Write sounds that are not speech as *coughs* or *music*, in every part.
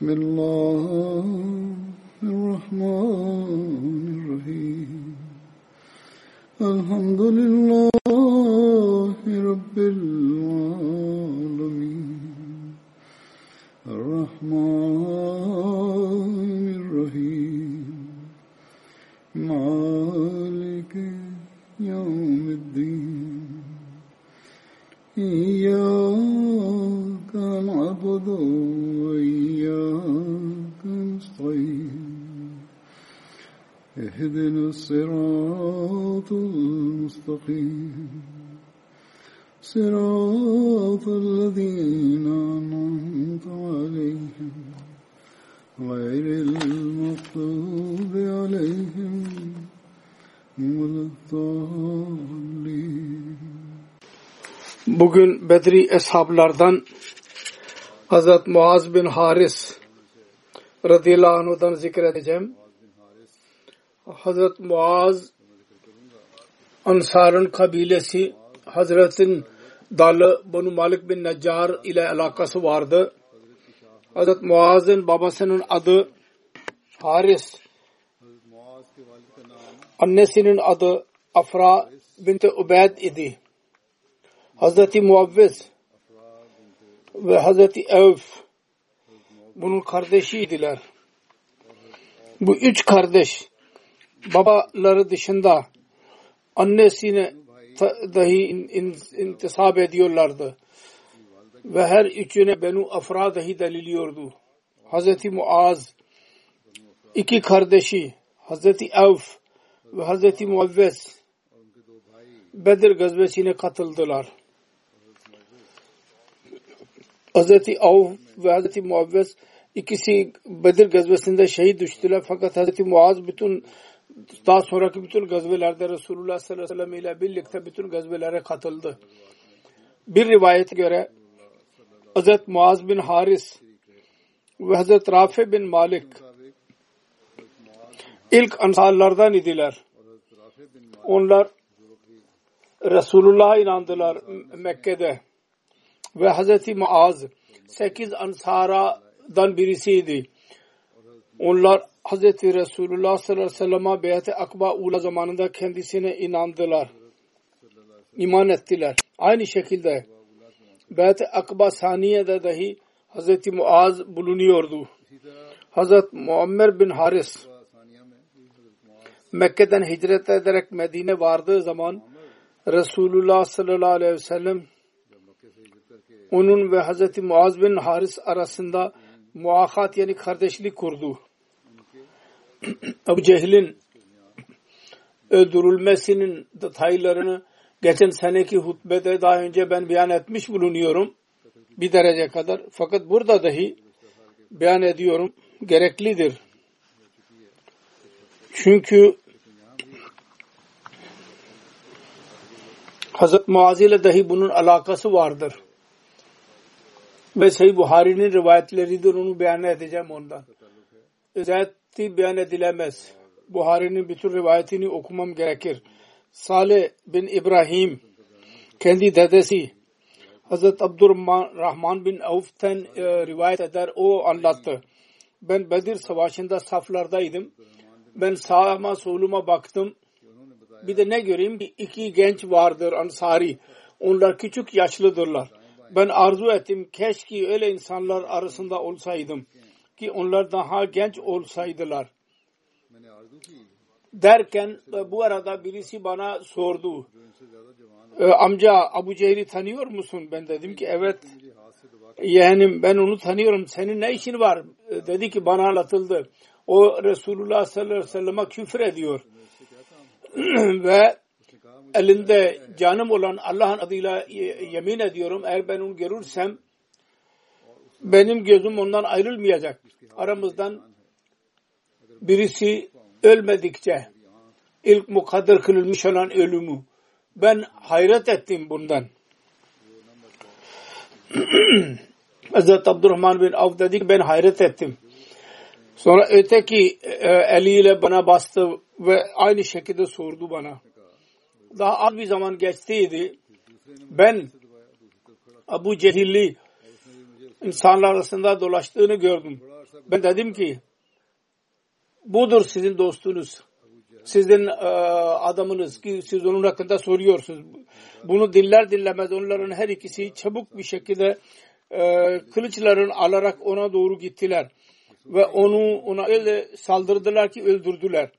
بسم الله. Bugün Bedri eshablardan Hazret Muaz bin Haris radıyallahu anh'dan zikredeceğim. Hazret Muaz Ansar'ın kabilesi Hazret'in dalı Banu Malik bin Neccar ile alakası vardı. Hazret Muaz'ın babasının adı Haris. Annesinin adı Afra binti Ubeyd idi. Hazreti Muavviz ve Hazreti Evf bunun kardeşiydiler. Bu üç kardeş babaları dışında annesine dahi intisap ediyorlardı. Ve her üçüne Benu Afra dahi deliliyordu. Hazreti Muaz iki kardeşi Hazreti Evf ve Hazreti Muavviz Bedir gazvesine katıldılar. Hazreti Avf ve Hazreti Muavviz ikisi Bedir gazvesinde şehit düştüler fakat Hazreti Muaz bütün daha sonraki bütün gazvelerde Resulullah sallallahu aleyhi ve sellem ile birlikte bütün gazvelere katıldı. Bir rivayete göre Hazreti Muaz bin Haris ve Hazreti Rafi bin Malik ilk ansarlardan idiler. Onlar Resulullah'a inandılar Mekke'de ve Hazreti Muaz sekiz ansaradan birisiydi. Onlar Hazreti Resulullah sallallahu aleyhi ve sellem'e beyat-i akba ula zamanında kendisine inandılar. İman ettiler. Aynı şekilde beyat-i akba saniyede dahi Hazreti Muaz bulunuyordu. Hazret Muammer bin Haris Mekke'den hicret ederek Medine vardığı zaman Resulullah sallallahu aleyhi ve sellem onun ve Hazreti Muaz bin Haris arasında muakat yani kardeşlik kurdu. Ebu Cehil'in öldürülmesinin detaylarını geçen seneki hutbede daha önce ben beyan etmiş bulunuyorum. Bir derece kadar. Fakat burada dahi beyan ediyorum. Gereklidir. Çünkü Hazret Muaz ile dahi bunun alakası vardır. Ve Sahih Buhari'nin rivayetleridir onu beyan edeceğim ondan. Özeti beyan edilemez. Buhari'nin bütün rivayetini okumam gerekir. Salih bin İbrahim kendi dedesi Hazret Abdurrahman bin Avf'ten e, rivayet eder. O anlattı. Ben Bedir Savaşı'nda saflardaydım. Ben sağıma soluma baktım. Bir de ne göreyim? İki genç vardır Ansari. Onlar küçük yaşlıdırlar. Ben arzu ettim keşke öyle insanlar arasında olsaydım ki onlar daha genç olsaydılar. Derken e, bu arada birisi bana sordu. E, amca Abu Cehil'i tanıyor musun? Ben dedim ki evet. Yani ben onu tanıyorum. Senin ne işin var? E, dedi ki bana anlatıldı. O Resulullah sallallahu aleyhi ve sellem'e küfür ediyor. *clears throat* Ve elinde canım olan Allah'ın adıyla yemin ediyorum eğer ben onu görürsem benim gözüm ondan ayrılmayacak. Aramızdan birisi ölmedikçe ilk mukadder kılınmış olan ölümü ben hayret ettim bundan. *clears throat* Hazreti Abdurrahman bin Avf dedi ki ben hayret ettim. Sonra öteki e, eliyle bana bastı ve aynı şekilde sordu bana. Daha az bir zaman geçtiydi. Ben Abu Cehilli insanlar arasında dolaştığını gördüm. Ben dedim ki budur sizin dostunuz. Sizin e, adamınız ki siz onun hakkında soruyorsunuz. Bunu dinler dinlemez onların her ikisi çabuk bir şekilde e, kılıçların alarak ona doğru gittiler. Ve onu ona öyle saldırdılar ki öldürdüler.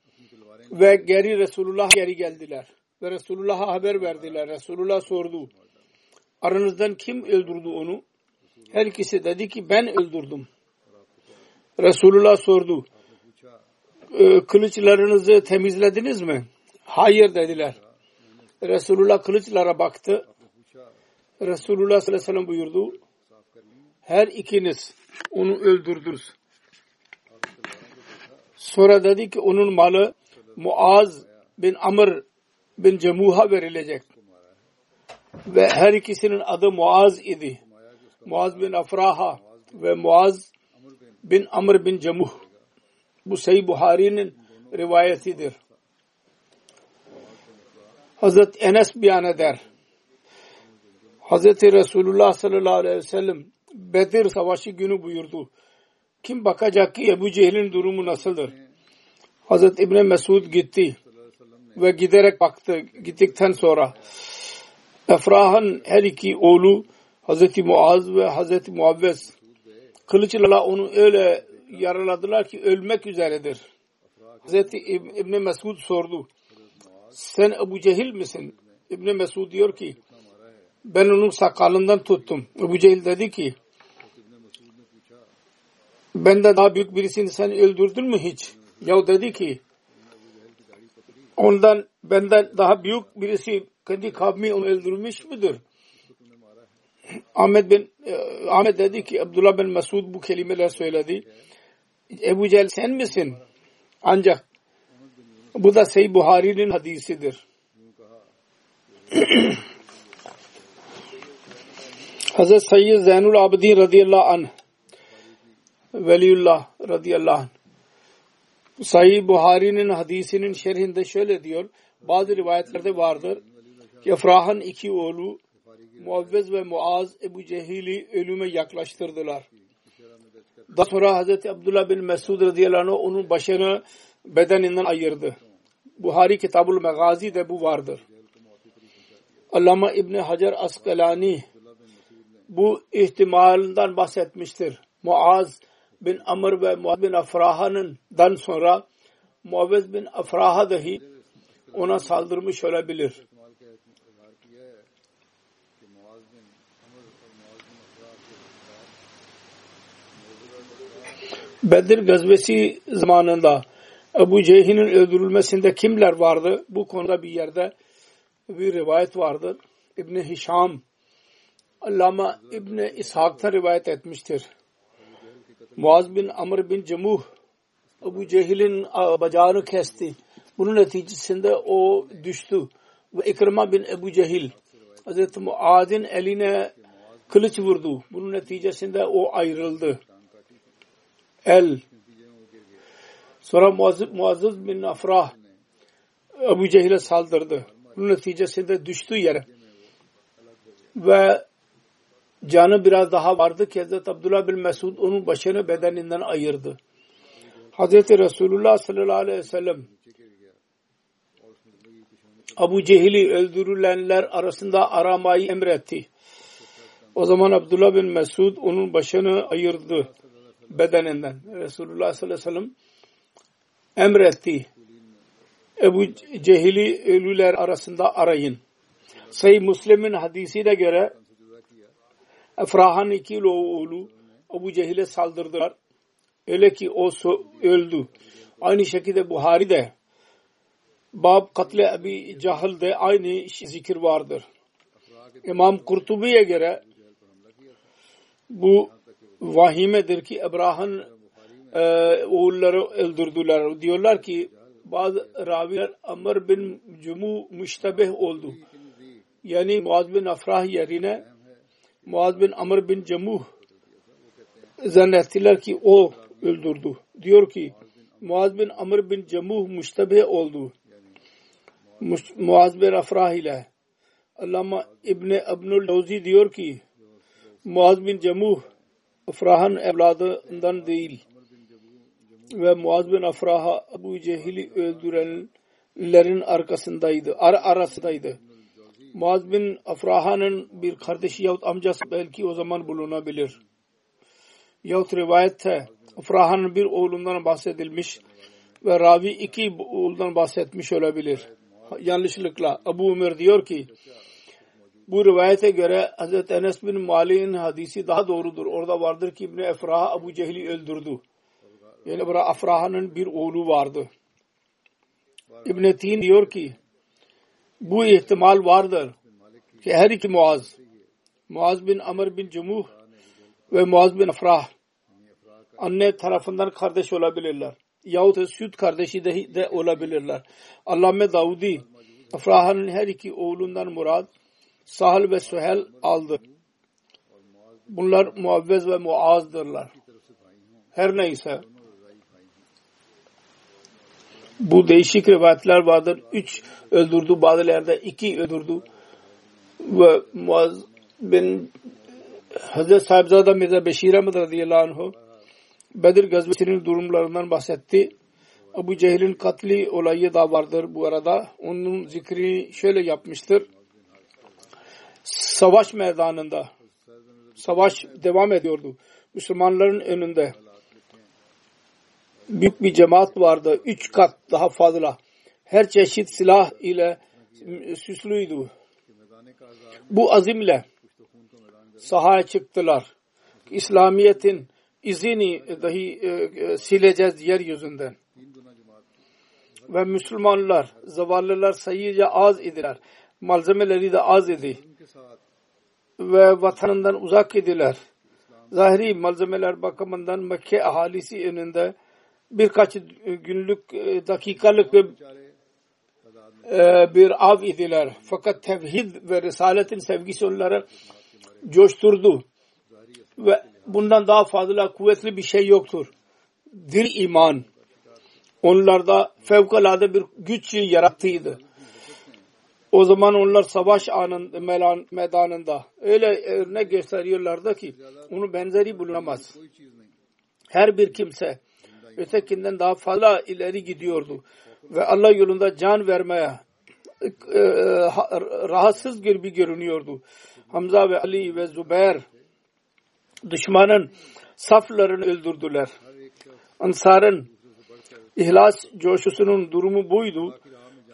Ve geri Resulullah geri geldiler. Ve Resulullah'a haber verdiler. Resulullah sordu. Aranızdan kim öldürdü onu? Her ikisi dedi ki ben öldürdüm. Resulullah sordu. E, kılıçlarınızı temizlediniz mi? Hayır dediler. Resulullah kılıçlara baktı. Resulullah sallallahu aleyhi ve sellem buyurdu. Her ikiniz onu öldürdünüz. Sonra dedi ki onun malı Muaz bin Amr bin Cemuh'a verilecek. Ve her ikisinin adı Muaz idi. Muaz bin Afraha ve Muaz bin Amr bin Cemuh. Bu Sahih Buhari'nin rivayetidir. Hazret Enes beyan eder. Hazreti Resulullah sallallahu aleyhi ve sellem Bedir savaşı günü buyurdu. Kim bakacak ki Ebu Cehil'in durumu nasıldır? Hazret İbni Mesud gitti ve giderek baktı. Gittikten sonra Efrah'ın her iki oğlu Hazreti Muaz ve Hazreti Muavvez kılıçla onu öyle yaraladılar ki ölmek üzeredir. Hazreti İbni Mesud sordu. Sen Ebu Cehil misin? İbni Mesud diyor ki ben onun sakalından tuttum. Ebu Cehil dedi ki benden daha büyük birisini sen öldürdün mü hiç? Ya dedi ki ondan benden daha büyük birisi kendi kavmi onu öldürmüş müdür? Ahmet bin e, Ahmet dedi ki Abdullah bin Mesud bu kelimeler söyledi. Ebu Cehil sen misin? Ancak bu da Seyyid Buhari'nin hadisidir. *clears throat* Hazret Seyyid Zeynul Abidin radıyallahu anh Veliyullah radıyallahu anh Sahih Buhari'nin hadisinin şerhinde şöyle diyor. Bazı rivayetlerde vardır ki Efrah'ın iki oğlu Muavvez ve Muaz Ebu Cehil'i ölüme yaklaştırdılar. Daha sonra Hazreti Abdullah bin Mesud radıyallahu anh onun başını bedeninden ayırdı. Buhari Kitabul Megazi de bu vardır. Allama İbni Hacer Askalani bu ihtimalinden bahsetmiştir. Muaz bin Amr ve Muaz bin Afraha'nın dan sonra Muavvez bin Afraha dahi ona saldırmış olabilir. Bedir gazvesi zamanında Ebu Cehil'in öldürülmesinde kimler vardı? Bu konuda bir yerde bir rivayet vardır. İbni Hişam Allama İbni İshak'ta rivayet etmiştir. Muaz bin Amr bin Cemuh Ebu Cehil'in bacağını kesti. Bunun neticesinde o düştü. Ve İkrima bin Ebu Cehil Hz. Muaz'in eline kılıç vurdu. Bunun neticesinde o ayrıldı. El Sonra Muazzez bin Afrah Ebu Cehil'e saldırdı. Bunun neticesinde düştü yere. Ve canı biraz daha vardı ki Hazreti Abdullah bin Mesud onun başını bedeninden ayırdı. Hazreti Resulullah sallallahu aleyhi ve sellem Abu Cehil'i öldürülenler arasında aramayı emretti. O zaman Abdullah bin Mesud onun başını ayırdı bedeninden. Resulullah sallallahu aleyhi ve sellem emretti. Ebu Cehil'i ölüler arasında arayın. Sayı Müslim'in hadisine göre Efrahan iki oğlu Ebu Cehil'e saldırdılar. Öyle ki o öldü. Aynı şekilde Buhari de Bab katle Ebi Cahil'de aynı zikir vardır. İmam Kurtubi'ye göre bu vahimedir ki Ebraha'nın e, oğulları öldürdüler. Diyorlar ki bazı raviler Amr bin Cumu müştebeh oldu. Yani Muaz bin Afrah yerine Muaz bin Amr bin Cemuh zannettiler ki o öldürdü. Diyor ki Muaz bin Amr bin Cemuh müştebeh oldu. Muaz bin Afrah ile Allama İbni Abnul Lawzi diyor ki Muaz bin Cemuh Afrah'ın evladından değil ve Muaz bin Afrah'a Abu Cehil'i öldürenlerin arkasındaydı, ar arasındaydı. Muaz bin Afraha'nın bir kardeşi yahut amcası belki o zaman bulunabilir. Yahut rivayette Afraha'nın bir oğlundan bahsedilmiş ve ravi iki oğlundan bahsetmiş olabilir. Yanlışlıkla Abu Ömer diyor ki bu rivayete göre Hz. Enes bin Malik'in hadisi daha doğrudur. Orada vardır ki İbni Efraha Abu Cehil'i öldürdü. Yani burada Afraha'nın bir oğlu vardı. İbn Tin diyor ki bu ihtimal vardır ki her iki Muaz Muaz bin Amr bin Cumuh ve Muaz bin Afrah anne tarafından kardeş olabilirler. Yahut süt kardeşi de, de olabilirler. Allame Davudi Afraha'nın her iki oğlundan murad Sahal ve Suhel aldı. Bunlar Muavvez ve Muazdırlar. Her neyse bu değişik rivayetler vardır. Üç öldürdü, bazılarda iki öldürdü. Ve Muaz bin Hazreti Sahibzada Mirza Beşir Ahmet radıyallahu anh Bedir gazvesinin durumlarından bahsetti. Abu Cehil'in katli olayı da vardır bu arada. Onun zikrini şöyle yapmıştır. Savaş meydanında savaş devam ediyordu. Müslümanların önünde büyük bir cemaat vardı. Üç kat daha fazla. Her çeşit silah ile süslüydü. Bu azimle sahaya çıktılar. İslamiyet'in izini dahi e, e, sileceğiz yeryüzünden. Ve Müslümanlar, zavallılar sayıca az idiler. Malzemeleri de az idi. Ve vatanından uzak idiler. Zahiri malzemeler bakımından Mekke ahalisi önünde birkaç günlük e, dakikalık bir, e, bir av idiler. Fakat tevhid ve risaletin sevgisi onları coşturdu. Ve bundan daha fazla kuvvetli bir şey yoktur. Dil iman onlarda fevkalade bir güç yarattıydı. O zaman onlar savaş anın meydanında öyle örnek gösteriyorlardı ki onun benzeri bulunamaz. Her bir kimse ötekinden daha fazla ileri gidiyordu. Ve Allah yolunda can vermeye e, rahatsız gibi görünüyordu. Hamza ve Ali ve Zübeyir düşmanın saflarını öldürdüler. Ansar'ın ihlas coşusunun durumu buydu.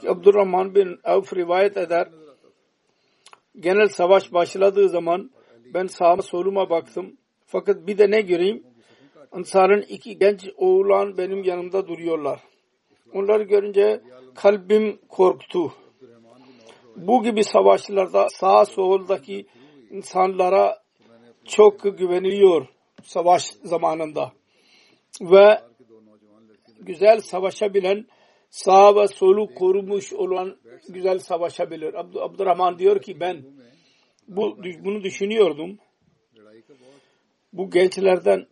Abdurrahman bin Avf rivayet eder. Genel savaş başladığı zaman ben sağıma soluma baktım. Fakat bir de ne göreyim? Ansar'ın iki genç oğlan benim yanımda duruyorlar. Onları görünce kalbim korktu. Bu gibi savaşlarda sağ soldaki insanlara çok güveniliyor savaş zamanında. Ve güzel savaşabilen sağ ve solu korumuş olan güzel savaşabilir. Abd Abdurrahman diyor ki ben bu bunu düşünüyordum. Bu gençlerden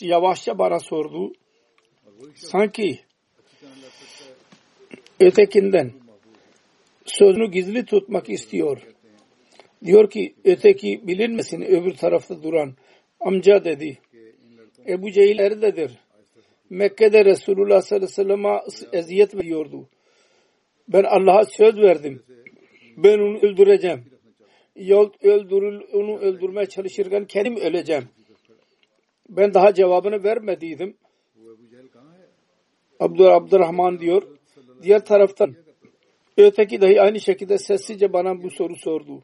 yavaşça bana sordu. Sanki ötekinden sözünü gizli tutmak istiyor. Diyor ki öteki bilinmesin öbür tarafta duran amca dedi. Ebu Cehil eridedir. Mekke'de Resulullah sallallahu aleyhi ve sellem'e eziyet veriyordu. Ben Allah'a söz verdim. Ben onu öldüreceğim. Yahut öldürül, onu öldürmeye çalışırken kendim öleceğim. Ben daha cevabını vermediydim. Abdur Abdurrahman diyor. Diğer taraftan öteki dahi aynı şekilde sessizce bana bu soru sordu.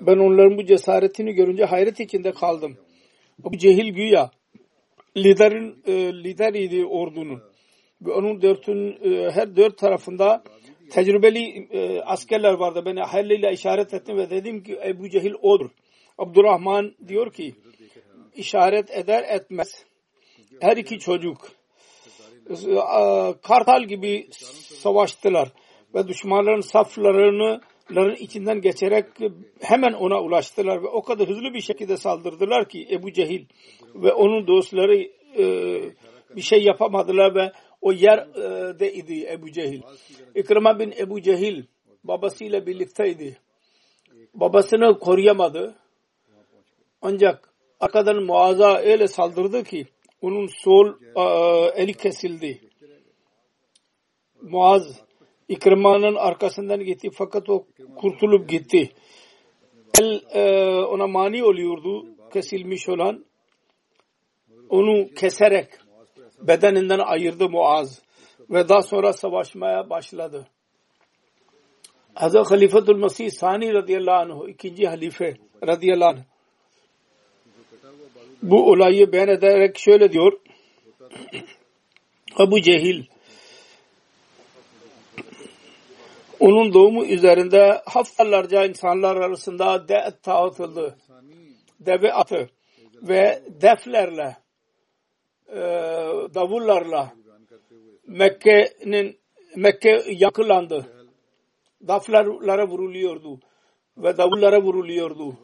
Ben onların bu cesaretini görünce hayret içinde kaldım. Bu cehil güya liderin e, lider idi ordunun. Ve onun dörtün e, her dört tarafında tecrübeli e, askerler vardı. Ben hayırlıyla işaret ettim ve dedim ki Ebu Cehil odur. Abdurrahman diyor ki işaret eder etmez. Her iki çocuk kartal gibi savaştılar ve düşmanların saflarını içinden geçerek hemen ona ulaştılar ve o kadar hızlı bir şekilde saldırdılar ki Ebu Cehil ve onun dostları e, bir şey yapamadılar ve o yerde idi Ebu Cehil. İkrima bin Ebu Cehil babasıyla birlikteydi. Babasını koruyamadı. Ancak arkadan muazza öyle saldırdı ki onun sol e, eli kesildi. Muaz İkrima'nın arkasından gitti fakat o kurtulup gitti. El e, ona mani oluyordu kesilmiş olan. Onu keserek bedeninden ayırdı Muaz ve daha sonra savaşmaya başladı. Hazreti Halifetul Mesih Sani radıyallahu anh ikinci halife radıyallahu anh bu olayı beyan ederek şöyle diyor *clears throat* Abu Cehil onun doğumu üzerinde haftalarca insanlar arasında de dağıtıldı. Deve atı ve deflerle e, davullarla Mekke'nin Mekke yakılandı. Daflarlara vuruluyordu ve davullara vuruluyordu.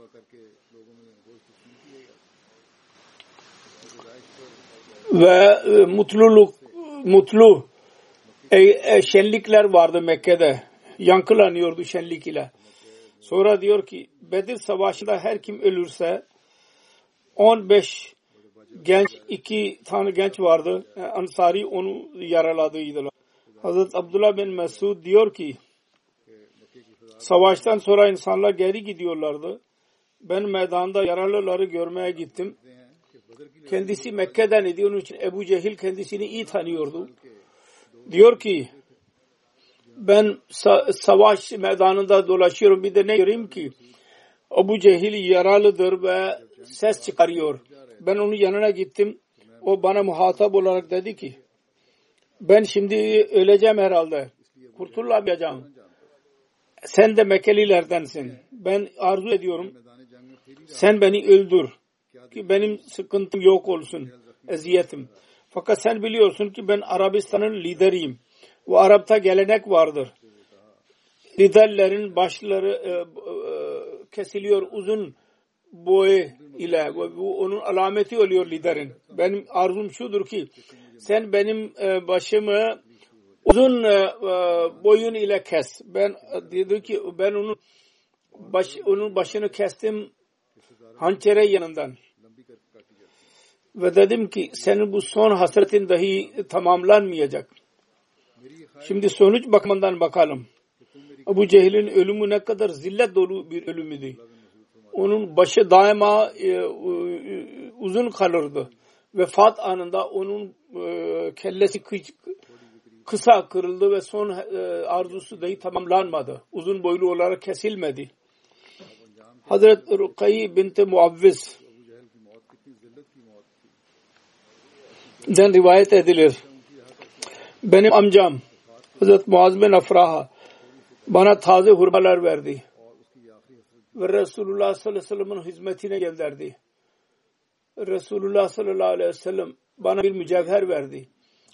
Ve e, mutluluk mutlu e, e, şenlikler vardı Mekke'de. Yankılanıyordu şenlik ile. Sonra diyor ki Bedir Savaşı'nda her kim ölürse 15 genç iki tane genç vardı. E, Ansari onu yaraladıydılar. Hazreti Abdullah bin Mesud diyor ki savaştan sonra insanlar geri gidiyorlardı. Ben meydanda yaralıları görmeye gittim. Kendisi Mekke'den idi. Onun için Ebu Cehil kendisini iyi tanıyordu. Diyor ki ben sa savaş meydanında dolaşıyorum. Bir de ne göreyim ki Ebu Cehil yaralıdır ve ses çıkarıyor. Ben onun yanına gittim. O bana muhatap olarak dedi ki ben şimdi öleceğim herhalde. Kurtulamayacağım. Sen de Mekkelilerdensin. Ben arzu ediyorum. Sen beni öldür. Ki benim sıkıntım yok olsun. Eziyetim. Fakat sen biliyorsun ki ben Arabistan'ın lideriyim. Bu Arap'ta gelenek vardır. Liderlerin başları e, e, kesiliyor uzun boy ile. Bu onun alameti oluyor liderin. Benim arzum şudur ki sen benim e, başımı uzun boyun ile kes. Ben dedi ki ben onun baş, onun başını kestim hançere yanından. Ve dedim ki senin bu son hasretin dahi tamamlanmayacak. Şimdi sonuç bakımından bakalım. Bu Cehil'in ölümü ne kadar zillet dolu bir ölümüydü. Onun başı daima e, uzun kalırdı. Vefat anında onun e, kellesi kısa kırıldı ve son e, arzusu dahi tamamlanmadı. Uzun boylu olarak kesilmedi. Hazret Rukayi binti Muavviz den rivayet edilir. Benim amcam Hazret Muaz bin Afraha bana taze hurmalar verdi. Ve Resulullah sallallahu aleyhi ve sellem'in hizmetine gönderdi. Resulullah sallallahu aleyhi ve sellem bana bir mücevher verdi.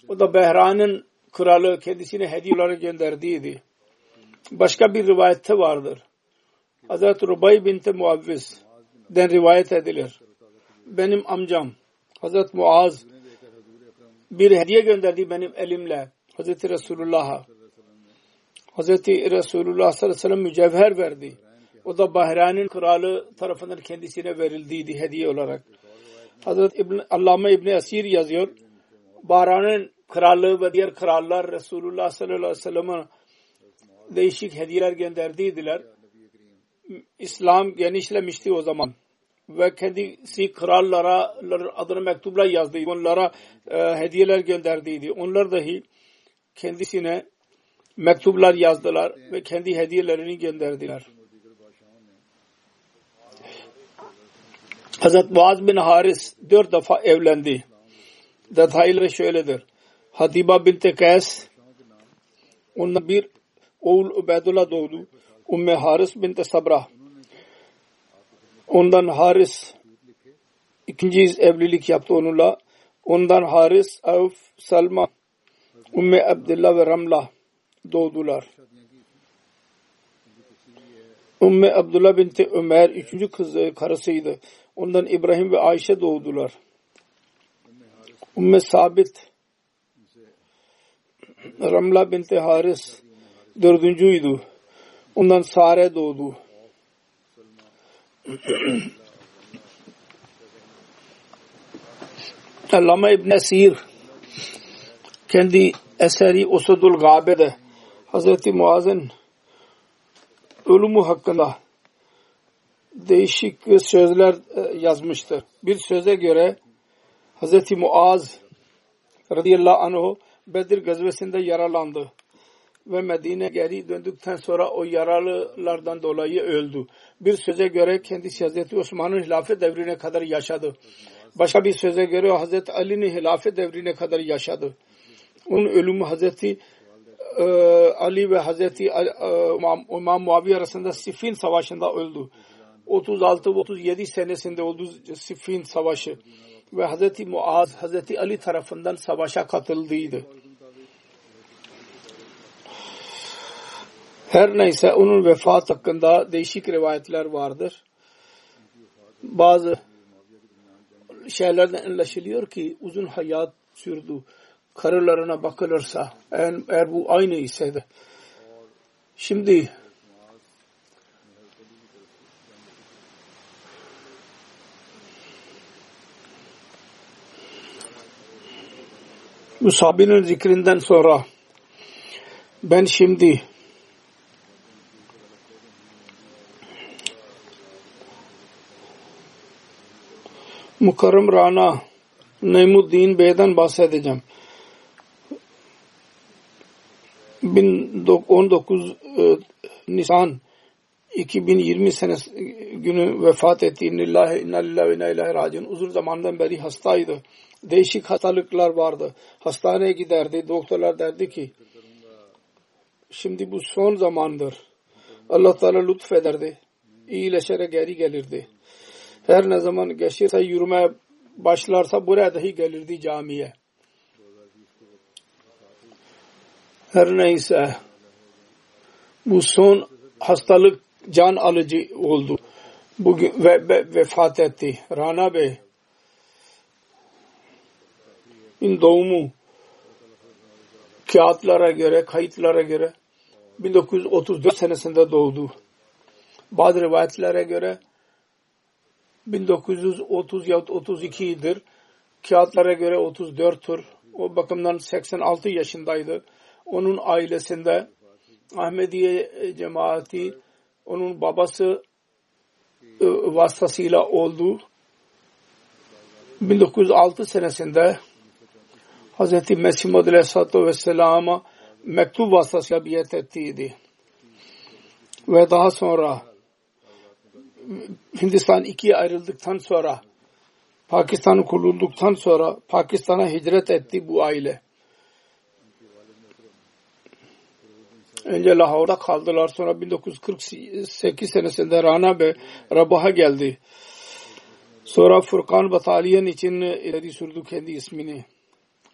O da Behran'ın kralı kendisine hediye olarak gönderdiydi. Başka bir rivayette vardır. Hazreti Rubay binti Muavviz den rivayet edilir. Benim amcam Hazreti Muaz bir hediye gönderdi benim elimle Hazreti Resulullah'a. Hazreti Resulullah sallallahu aleyhi ve sellem mücevher verdi. O da Bahreyn'in kralı tarafından kendisine verildiydi hediye olarak. Hazreti İbn, Allame İbni Asir yazıyor. Bahreyn'in kralı ve diğer krallar Resulullah sallallahu aleyhi ve sellem'e değişik hediyeler gönderdiydiler. İslam genişlemişti o zaman ve kendisi krallara adını mektupla yazdı. Onlara e, hediyeler gönderdiydi. Onlar dahi kendisine mektuplar yazdılar ve kendi hediyelerini gönderdiler. Hazret Muaz bin Haris dört defa evlendi. Detayları şöyledir. Hatiba binti Kays ondan bir oğul Ubeydullah doğdu. Umme Haris binti Sabra ondan Haris ikinci evlilik yaptı onunla. Ondan Haris, Avf, Salma, Umme Abdullah ve Ramla doğdular. Umme Abdullah binti Ömer üçüncü kızı karısıydı. Ondan İbrahim ve Ayşe doğdular. Umme Sabit Ramla binti Haris dördüncüydü. Ondan Sare doğdu. *coughs* Allama İbn Esir kendi eseri Usudul Gabe'de Hazreti Muaz'ın ölümü hakkında değişik sözler e, yazmıştır. Bir söze göre Hazreti Muaz radıyallahu anh Bedir gazvesinde yaralandı ve Medine geri döndükten sonra o yaralılardan dolayı öldü. Bir söze göre kendisi Hazreti Osman'ın hilafet devrine kadar yaşadı. Başka bir söze göre Hazreti Ali'nin hilafet devrine kadar yaşadı. Onun ölümü Hazreti e, Ali ve Hazreti e, İmam Muaviye arasında Siffin Savaşı'nda öldü. 36-37 senesinde oldu Siffin Savaşı ve Hazreti Muaz Hazreti Ali tarafından savaşa katıldıydı. Her neyse onun vefat hakkında değişik rivayetler vardır. Bazı şeylerden anlaşılıyor ki uzun hayat sürdü. Karılarına bakılırsa eğer, bu aynı ise de. Şimdi sahabenin zikrinden sonra ben şimdi Mukarrem Rana Neymuddin Bey'den bahsedeceğim. 19 e, Nisan 2020 senesi günü vefat etti. İnnillahi inna lillahi ve inna ilahi raciun. Uzun zamandan beri hastaydı. Değişik hastalıklar vardı. Hastaneye giderdi. Doktorlar derdi ki şimdi bu son zamandır. Allah Teala lütfederdi. İyileşerek geri gelirdi. Her ne zaman geçirse yürümeye başlarsa buraya dahi gelirdi camiye. Her neyse bu son hastalık can alıcı oldu. Bugün ve, ve, vefat etti. Rana Bey in doğumu kağıtlara göre, kayıtlara göre 1934 senesinde doğdu. Bazı rivayetlere göre 1930 ya 32'dir. Kağıtlara göre 34'tür. O bakımdan 86 yaşındaydı. Onun ailesinde Ahmediye cemaati onun babası e, vasıtasıyla oldu. 1906 senesinde Hz. Mesih Muhammed Aleyhisselatü Vesselam'a mektup vasıtasıyla biat ettiydi. Ve daha sonra Hindistan ikiye ayrıldıktan sonra Pakistan kurulduktan sonra Pakistan'a hicret etti bu aile. Önce Lahor'da kaldılar. Sonra 1948 senesinde Rana ve Rabah'a geldi. Sonra Furkan Batalyon için ileri sürdü kendi ismini.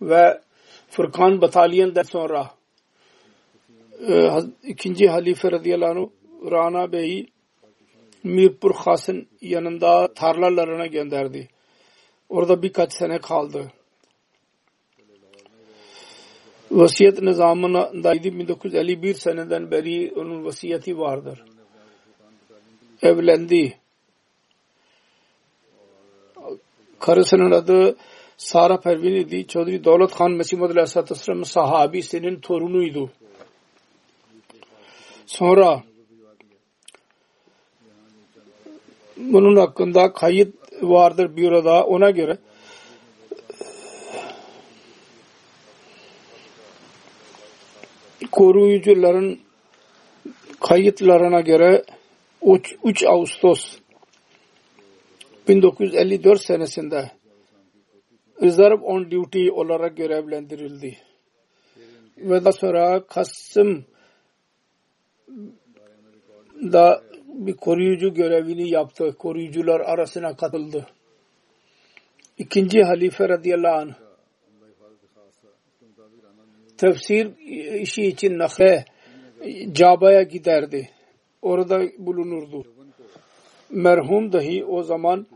Ve Furkan Batalyon'dan sonra e, ikinci halife radıyallahu anh Rana Bey'i Mirpur Has'ın yanında tarlalarına gönderdi. Orada birkaç sene kaldı. Vasiyet nizamındaydı 1951 seneden beri onun vasiyeti vardır. Evlendi. Karısının adı Sara Pervin idi. Çodri Davlet Khan Mesih Muhammed Aleyhisselatü Vesselam'ın sahabisinin torunuydu. Sonra bunun hakkında kayıt vardır büroda ona göre koruyucuların kayıtlarına göre 3 Ağustos 1954 senesinde Reserve on Duty olarak görevlendirildi. Ve daha sonra Kasım da bir koruyucu görevini yaptı. Koruyucular arasına katıldı. İkinci halife radıyallahu anh tefsir işi için Nakhe Caba'ya giderdi. Orada bulunurdu. Merhum dahi o zaman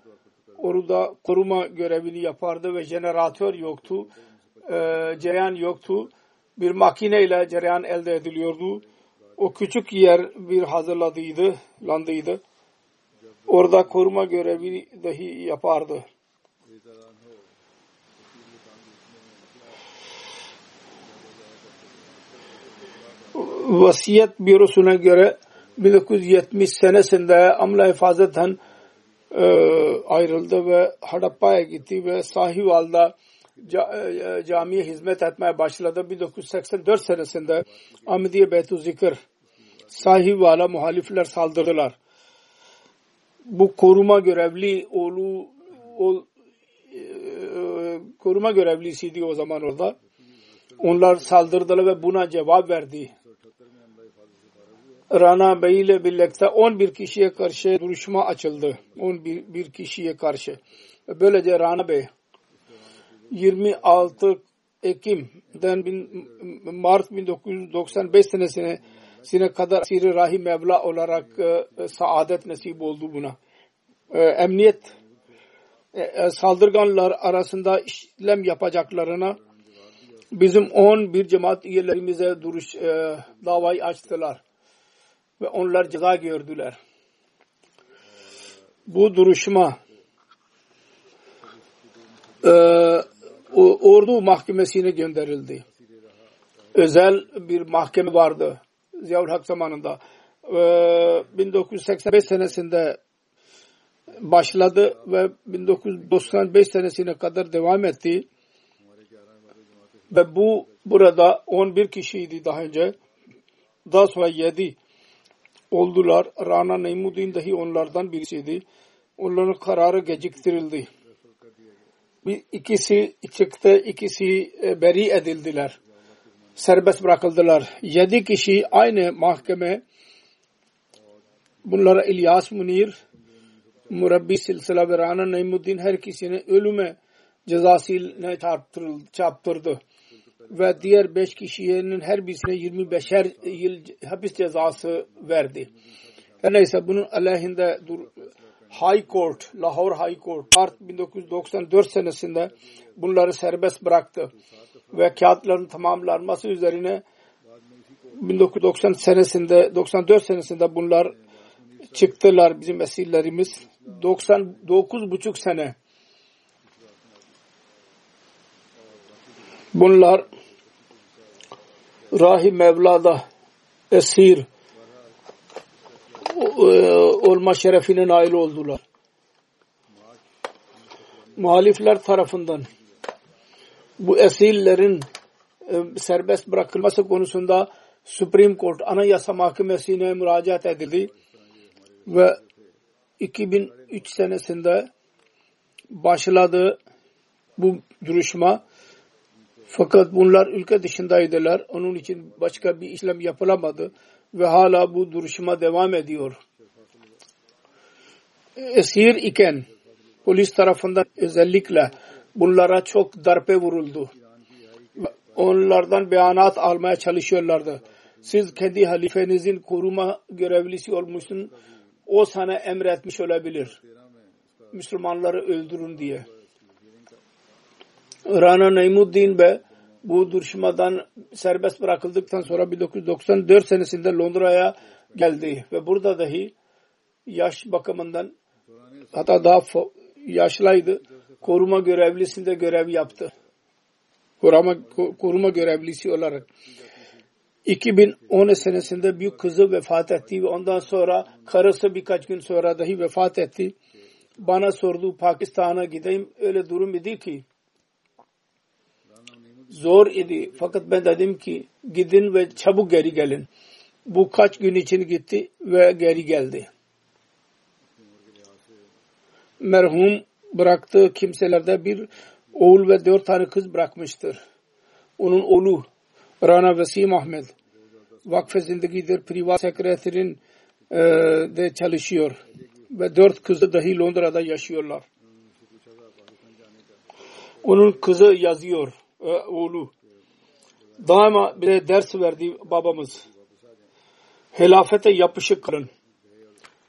orada koruma görevini yapardı ve jeneratör yoktu. E, cereyan yoktu. Bir makineyle cereyan elde ediliyordu. O küçük yer bir hazırladıydı, landıydı. Orada koruma görevini dahi yapardı. Vasiyet bürosuna göre 1970 senesinde Amla Hifazetten e, ayrıldı ve Hadappa'ya gitti ve Sahival'da camiye hizmet etmeye başladı. 1984 senesinde Ahmediye Beytu Zikr Sahival'a muhalifler saldırdılar. Bu koruma görevli oğlu ol, e, koruma görevlisiydi o zaman orada. Onlar saldırdılar ve buna cevap verdi. Rana Bey ile birlikte 11 kişiye karşı duruşma açıldı. 11 bir kişiye karşı. Böylece Rana Bey 26 Ekim'den Mart 1995 senesine sine kadar Siri Rahim Mevla olarak e, saadet nasip oldu buna. E, emniyet e, e, saldırganlar arasında işlem yapacaklarına bizim 11 cemaat üyelerimize duruş e, davayı açtılar ve onlar ceza gördüler. Bu duruşma e, ordu mahkemesine gönderildi. Özel bir mahkeme vardı Ziyaül Hak zamanında. E, 1985 senesinde başladı ve 1995 senesine kadar devam etti. Ve bu burada 11 kişiydi daha önce. Daha sonra 7 oldular. Rana Neymuddin dahi onlardan birisiydi. Onların kararı geciktirildi. Bir ikisi çıktı, ikisi e, beri edildiler. Serbest bırakıldılar. Yedi kişi aynı mahkeme bunlara İlyas Munir, Murabbi Silsila ve Rana Neymuddin her ikisini ölüme cezasıyla çarptırdı ve diğer beş kişinin her birisine 25'er yıl hapis cezası verdi. Her neyse bunun aleyhinde dur, High Court, Lahore High Court Mart 1994 senesinde bunları serbest bıraktı. Ve kağıtların tamamlanması üzerine 1990 senesinde 94 senesinde bunlar çıktılar bizim esirlerimiz. 99 buçuk sene bunlar Rahim Mevla'da esir olma şerefine nail oldular. Muhalifler tarafından bu esirlerin e, serbest bırakılması konusunda Supreme Court Anayasa Mahkemesi'ne müracaat edildi ve 2003 senesinde başladı bu duruşma fakat bunlar ülke dışındaydılar. Onun için başka bir işlem yapılamadı ve hala bu duruşma devam ediyor. Esir iken polis tarafından özellikle bunlara çok darbe vuruldu. Onlardan beyanat almaya çalışıyorlardı. Siz kendi halifenizin koruma görevlisi olmuşsun. O sana emretmiş olabilir. Müslümanları öldürün diye. Rana Neymuddin Bey bu duruşmadan serbest bırakıldıktan sonra 1994 senesinde Londra'ya geldi ve burada dahi yaş bakımından hatta daha yaşlıydı. Koruma görevlisinde görev yaptı. Koruma, koruma görevlisi olarak. 2010 senesinde büyük kızı vefat etti ve ondan sonra karısı birkaç gün sonra dahi vefat etti. Bana sordu Pakistan'a gideyim. Öyle durum idi ki zor idi. Fakat ben dedim ki gidin ve çabuk geri gelin. Bu kaç gün için gitti ve geri geldi. Merhum bıraktığı kimselerde bir oğul ve dört tane kız bırakmıştır. Onun oğlu Rana Vesim Ahmet vakfe zindegidir privat sekreterin e, de çalışıyor ve dört kızı dahi Londra'da yaşıyorlar. Onun kızı yazıyor e, oğlu. Daima bize ders verdi babamız. Hilafete yapışık kalın.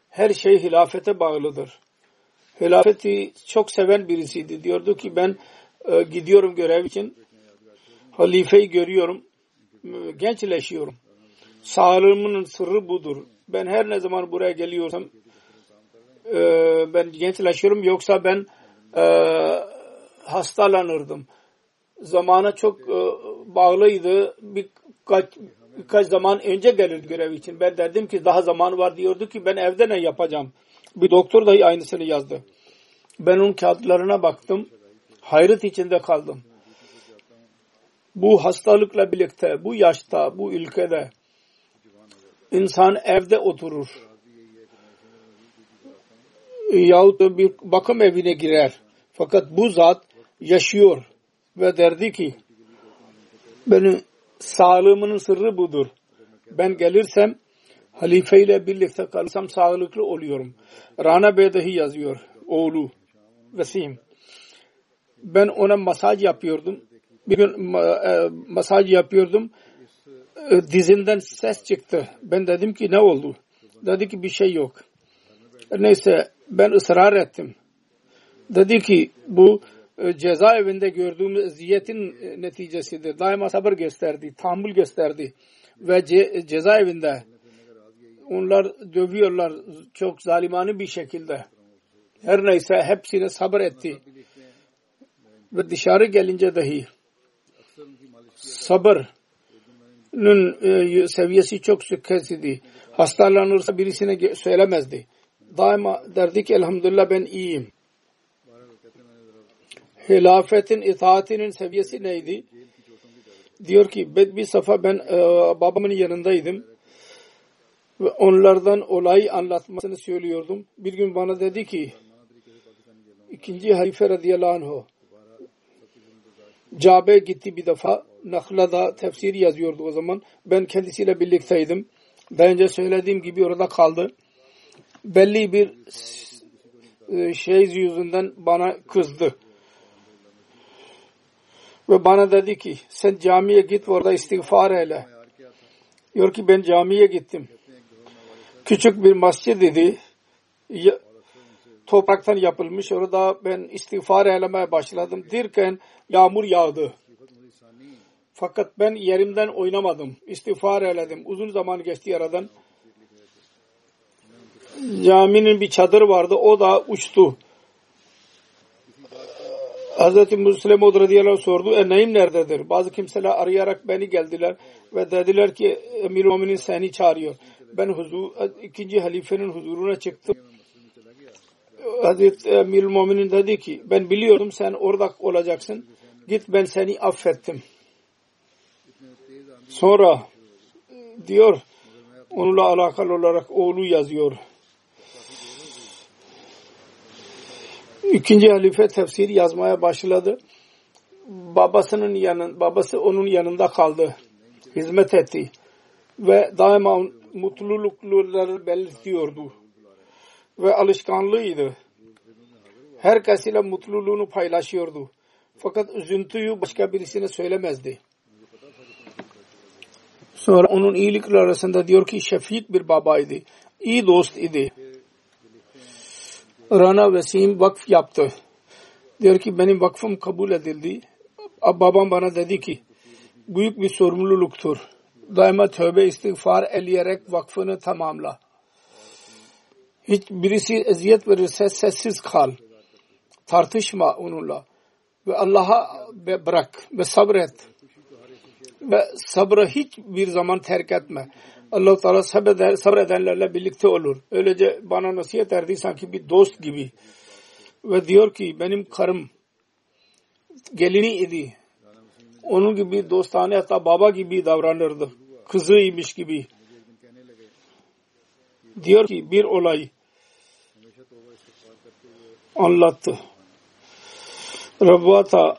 Her şey hilafete bağlıdır. Hilafeti çok seven birisiydi. Diyordu ki ben e, gidiyorum görev için. Halifeyi görüyorum. Gençleşiyorum. Sağlığımın sırrı budur. Ben her ne zaman buraya geliyorsam e, ben gençleşiyorum yoksa ben e, hastalanırdım. Zamana çok e, bağlıydı. Birkaç, birkaç zaman önce gelirdi görev için. Ben derdim ki daha zaman var diyordu ki ben evde ne yapacağım. Bir doktor dahi aynısını yazdı. Ben onun kağıtlarına baktım. Hayret içinde kaldım. Bu hastalıkla birlikte, bu yaşta, bu ülkede insan evde oturur. Yahut bir bakım evine girer. Fakat bu zat yaşıyor ve derdi ki benim sağlığımın sırrı budur. Ben gelirsem halife ile birlikte kalırsam sağlıklı oluyorum. Rana Bey dahi yazıyor oğlu Vesim. Ben ona masaj yapıyordum. Bir gün e, masaj yapıyordum. E, dizinden ses çıktı. Ben dedim ki ne oldu? Dedi ki bir şey yok. Neyse ben ısrar ettim. Dedi ki bu cezaevinde gördüğümüz eziyetin neticesidir. Daima sabır gösterdi, tahammül gösterdi. Ve ce, cezaevinde onlar dövüyorlar çok zalimani bir şekilde. Her neyse hepsine sabır etti. Ve dışarı gelince dahi sabırın e, seviyesi çok yüksekti. Hastalanırsa birisine söylemezdi. Daima derdi ki elhamdülillah ben iyiyim. Hilafetin itaatinin seviyesi neydi? Diyor ki bir sefer ben e, babamın yanındaydım ve onlardan olayı anlatmasını söylüyordum. Bir gün bana dedi ki ikinci halife radıyallahu anh Cabe gitti bir defa. Nakhla'da tefsir yazıyordu o zaman. Ben kendisiyle birlikteydim. Daha önce söylediğim gibi orada kaldı. Belli bir e, şey yüzünden bana kızdı. Ve bana dedi ki sen camiye git orada istiğfar eyle. Diyor ki ben camiye gittim. Küçük bir masjid dedi topraktan yapılmış. Orada ben istiğfar eylemeye başladım. Dirken yağmur yağdı. Fakat ben yerimden oynamadım. İstiğfar eyledim. Uzun zaman geçti aradan. Caminin bir çadır vardı. O da uçtu. Hz. Müslim radıyallahu anh sordu. E neyim nerededir? Bazı kimseler arayarak beni geldiler ve dediler ki Emir-i seni çağırıyor. Ben huzur, ikinci halifenin huzuruna çıktım. Hazreti Emir Muminin dedi ki ben biliyordum sen orada olacaksın. Git ben seni affettim. Sonra diyor onunla alakalı olarak oğlu yazıyor. İkinci halife tefsir yazmaya başladı. Babasının yanın, babası onun yanında kaldı. Hizmet etti. Ve daima mutlulukları belirtiyordu. Ve alışkanlığıydı herkesiyle mutluluğunu paylaşıyordu. Fakat üzüntüyü başka birisine söylemezdi. Sonra onun iyilikler arasında diyor ki şefik bir babaydı. İyi dost idi. Rana Vesim vakf yaptı. Diyor ki benim vakfım kabul edildi. Babam bana dedi ki büyük bir sorumluluktur. Daima tövbe istiğfar eleyerek vakfını tamamla. Hiç birisi eziyet verirse sessiz kal tartışma onunla ve Allah'a bırak ve sabret ve sabrı hiçbir zaman terk etme. Allah Teala sabreder, sabredenlerle birlikte olur. Öylece bana nasihat erdi sanki bir dost gibi. Ve diyor ki benim karım gelini idi. onun gibi dostane hatta baba gibi davranırdı. Kızıymış gibi. Diyor ki bir olay anlattı. Rabbata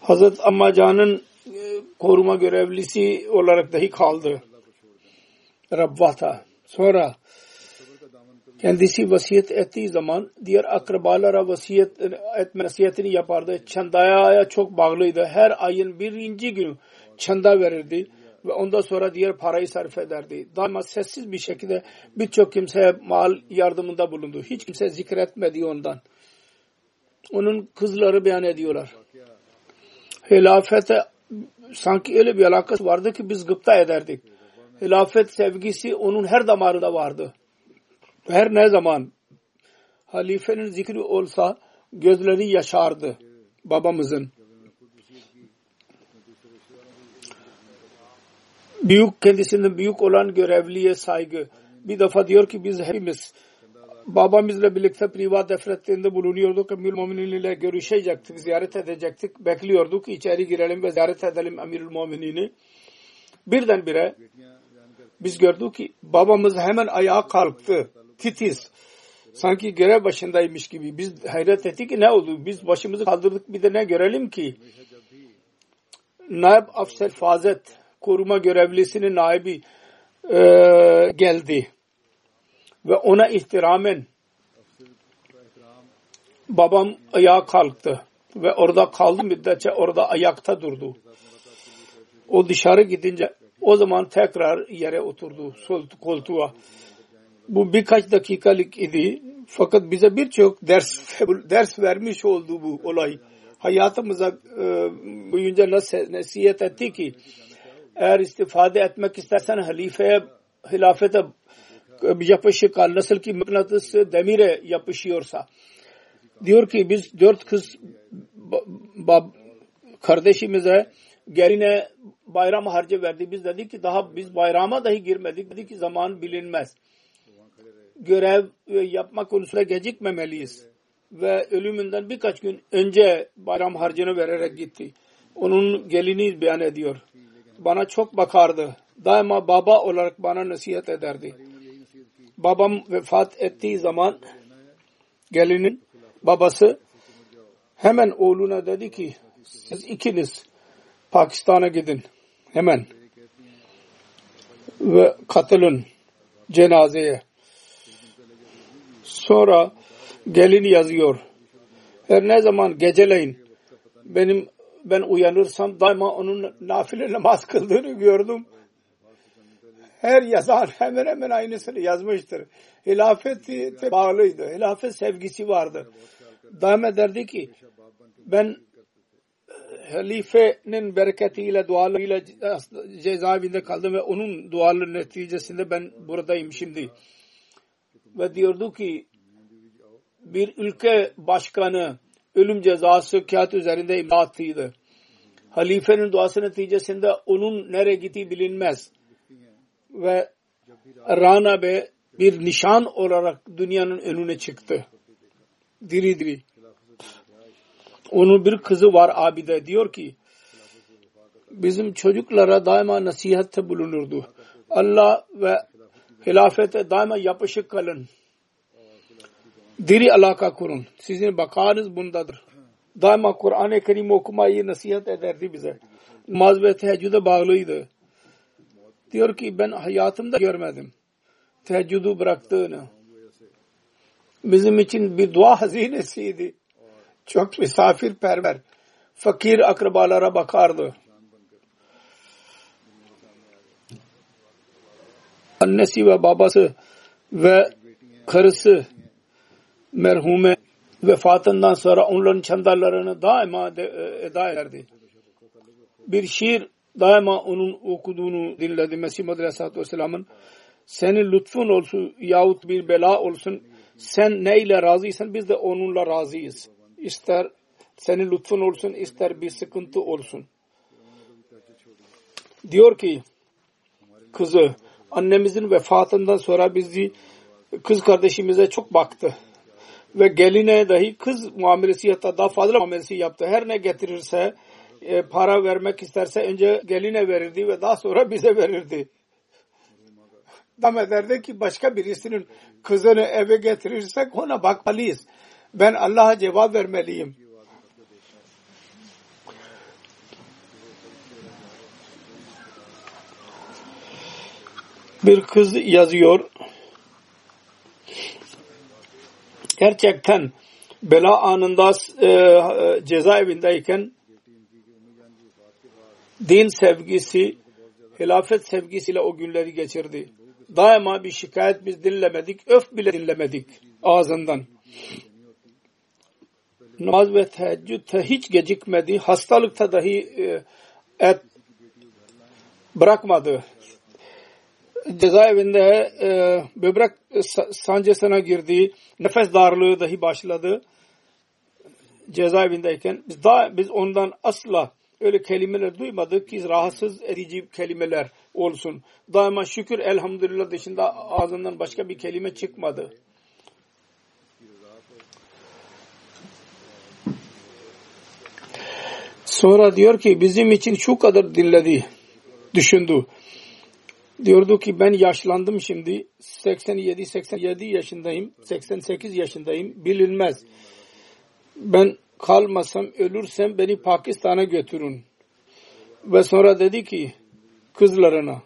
Hazret Ammacan'ın e, koruma görevlisi olarak dahi kaldı. Rabbata. Sonra kendisi vasiyet ettiği zaman diğer akrabalara vasiyet etme nasiyetini yapardı. Çandaya çok bağlıydı. Her ayın birinci günü çanda verirdi ve ondan sonra diğer parayı sarf ederdi. Daima sessiz bir şekilde birçok kimseye mal yardımında bulundu. Hiç kimse zikretmedi ondan. Onun kızları beyan ediyorlar. Hilafete sanki öyle bir alakası vardı ki biz gıpta ederdik. Hilafet sevgisi onun her damarında vardı. Her ne zaman halifenin zikri olsa gözleri yaşardı babamızın. Büyük kendisinden büyük olan görevliye saygı. Bir defa diyor ki biz hepimiz babamızla birlikte privat defterinde bulunuyorduk. Emir Muminin ile görüşecektik, ziyaret edecektik. Bekliyorduk içeri girelim ve ziyaret edelim Emirül Muminini. Birdenbire biz gördük ki babamız hemen ayağa kalktı. Titiz. Sanki görev başındaymış gibi. Biz hayret ettik ki ne oldu? Biz başımızı kaldırdık bir de ne görelim ki? Naib Afser Fazet koruma görevlisinin naibi e, geldi. Ve ona ihtiramen babam ayağa kalktı ve orada kaldı müddetçe orada ayakta durdu. O dışarı gidince o zaman tekrar yere oturdu koltuğa. Bu birkaç dakikalık idi. Fakat bize birçok ders ders vermiş oldu bu olay. Hayatımıza e, boyunca nasihat etti ki eğer istifade etmek istersen halifeye hilafete yapışık kal. Nasıl ki mıknatıs demire yapışıyorsa. Diyor ki biz dört kız bab, kardeşimize geline bayram harcı verdi. Biz dedik ki daha biz bayrama dahi girmedik. Dedik ki zaman bilinmez. Görev yapma konusunda gecikmemeliyiz. Ve ölümünden birkaç gün önce bayram harcını vererek gitti. Onun gelini beyan ediyor. Bana çok bakardı. Daima baba olarak bana nasihat ederdi. Babam vefat ettiği zaman gelinin babası hemen oğluna dedi ki siz ikiniz Pakistan'a gidin hemen ve katılın cenazeye. Sonra gelin yazıyor. Her ne zaman geceleyin benim ben uyanırsam daima onun nafile namaz kıldığını gördüm. Her yazan hemen hemen aynısını yazmıştır. Hilafet bağlıydı. Hilafet sevgisi vardı. Daima derdi ki ben halifenin bereketiyle dualarıyla cezaevinde kaldım ve onun duaları neticesinde ben buradayım şimdi. Ve diyordu ki bir ülke başkanı ölüm cezası kağıt üzerinde imza attıydı. Halifenin duası neticesinde onun nereye gittiği bilinmez. Ve Rana Bey bir nişan olarak dünyanın önüne çıktı. Diri diri. Onun bir kızı var abide diyor ki bizim çocuklara daima nasihatte bulunurdu. Allah ve hilafete daima yapışık kalın. Diri alaka kurun. Sizin bakanız bundadır. Daima Kur'an-ı Kerim okumayı nasihat ederdi bize. Namaz ve teheccüde bağlıydı. Diyor ki ben hayatımda görmedim. Teheccüdü bıraktığını. Bizim için bir dua hazinesiydi. Çok misafirperver. Fakir akrabalara bakardı. Annesi ve babası ve karısı merhume vefatından sonra onların çandarlarını daima e, eda ederdi. Bir şiir daima onun okuduğunu dinledi Mesih Madri Aleyhisselatü Vesselam'ın senin lütfun olsun yahut bir bela olsun sen neyle razıysan biz de onunla razıyız. İster senin lütfun olsun ister bir sıkıntı olsun. Diyor ki kızı annemizin vefatından sonra bizi kız kardeşimize çok baktı ve geline dahi kız muamelesi hatta daha fazla muamelesi yaptı. Her ne getirirse e, para vermek isterse önce geline verirdi ve daha sonra bize verirdi. Tam ederdi ki başka birisinin kızını eve getirirsek ona bakmalıyız. Ben Allah'a cevap vermeliyim. Bir kız yazıyor. Gerçekten bela anında e, cezaevindeyken din sevgisi, hilafet sevgisiyle o günleri geçirdi. Daima bir şikayet biz dinlemedik, öf bile dinlemedik ağzından. Namaz ve teheccüd hiç gecikmedi. Hastalıkta dahi e, et bırakmadı. Cezaevinde e, böbrek sancısına girdi. Nefes darlığı dahi başladı. Cezaevindeyken biz daha biz ondan asla öyle kelimeler duymadık ki rahatsız edici kelimeler olsun. Daima şükür elhamdülillah dışında ağzından başka bir kelime çıkmadı. Sonra diyor ki bizim için şu kadar dinledi, düşündü. Diyordu ki ben yaşlandım şimdi 87-87 yaşındayım 88 yaşındayım bilinmez. Ben kalmasam ölürsem beni Pakistan'a götürün. Ve sonra dedi ki kızlarına